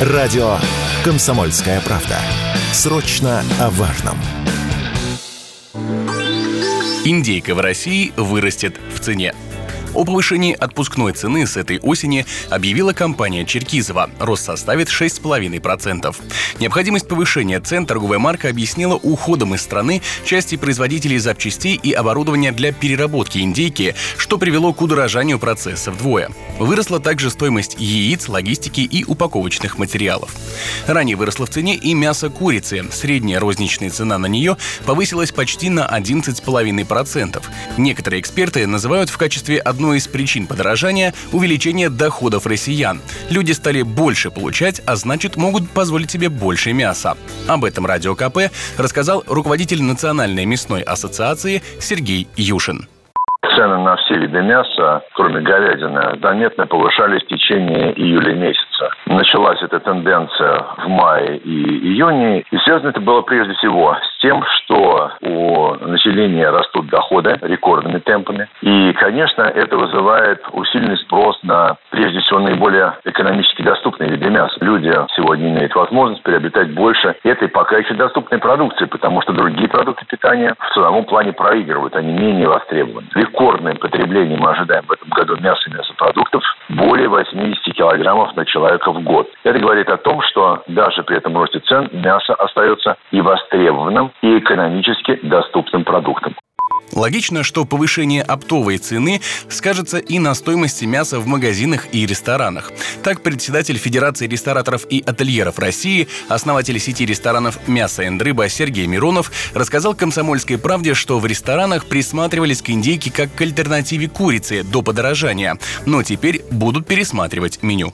Радио «Комсомольская правда». Срочно о важном. Индейка в России вырастет в цене. О повышении отпускной цены с этой осени объявила компания Черкизова. Рост составит 6,5%. Необходимость повышения цен торговая марка объяснила уходом из страны части производителей запчастей и оборудования для переработки индейки, что привело к удорожанию процесса вдвое. Выросла также стоимость яиц, логистики и упаковочных материалов. Ранее выросло в цене и мясо курицы. Средняя розничная цена на нее повысилась почти на 11,5%. Некоторые эксперты называют в качестве одной одной из причин подорожания – увеличение доходов россиян. Люди стали больше получать, а значит могут позволить себе больше мяса. Об этом Радио КП рассказал руководитель Национальной мясной ассоциации Сергей Юшин цены на все виды мяса, кроме говядины, заметно повышались в течение июля месяца. Началась эта тенденция в мае и июне, и связано это было прежде всего с тем, что у населения растут доходы рекордными темпами. И, конечно, это вызывает усиленный спрос на, прежде всего, наиболее экономически доступные виды мяса. Люди сегодня имеют возможность приобретать больше этой пока еще доступной продукции, потому что другие продукты питания в ценовом плане проигрывают, они менее востребованы. Рекордное потребление мы ожидаем в этом году мяса и мясопродуктов более 80 килограммов на человека в год. Это говорит о том, что даже при этом росте цен мясо остается и востребованным, и экономически доступным продуктом. Логично, что повышение оптовой цены скажется и на стоимости мяса в магазинах и ресторанах. Так, председатель Федерации рестораторов и ательеров России, основатель сети ресторанов «Мясо и рыба» Сергей Миронов рассказал «Комсомольской правде», что в ресторанах присматривались к индейке как к альтернативе курицы до подорожания, но теперь будут пересматривать меню.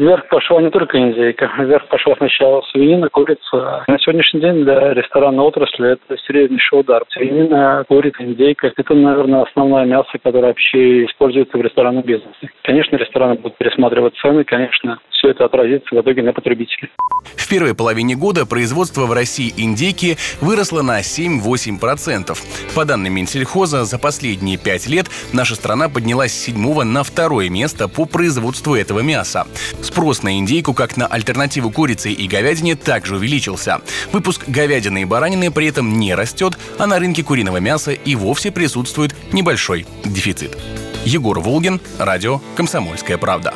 Вверх пошла не только индейка, вверх пошла сначала свинина, курица. На сегодняшний день для ресторанной отрасли это серьезнейший удар. Свинина, курица, индейка – это, наверное, основное мясо, которое вообще используется в ресторанном бизнесе. Конечно, рестораны будут пересматривать цены, конечно, все это отразится в итоге на потребителе. В первой половине года производство в России индейки выросло на 7-8%. По данным Минсельхоза, за последние пять лет наша страна поднялась с седьмого на второе место по производству этого мяса. Спрос на индейку, как на альтернативу курице и говядине, также увеличился. Выпуск говядины и баранины при этом не растет, а на рынке куриного мяса и вовсе присутствует небольшой дефицит. Егор Волгин, радио «Комсомольская правда».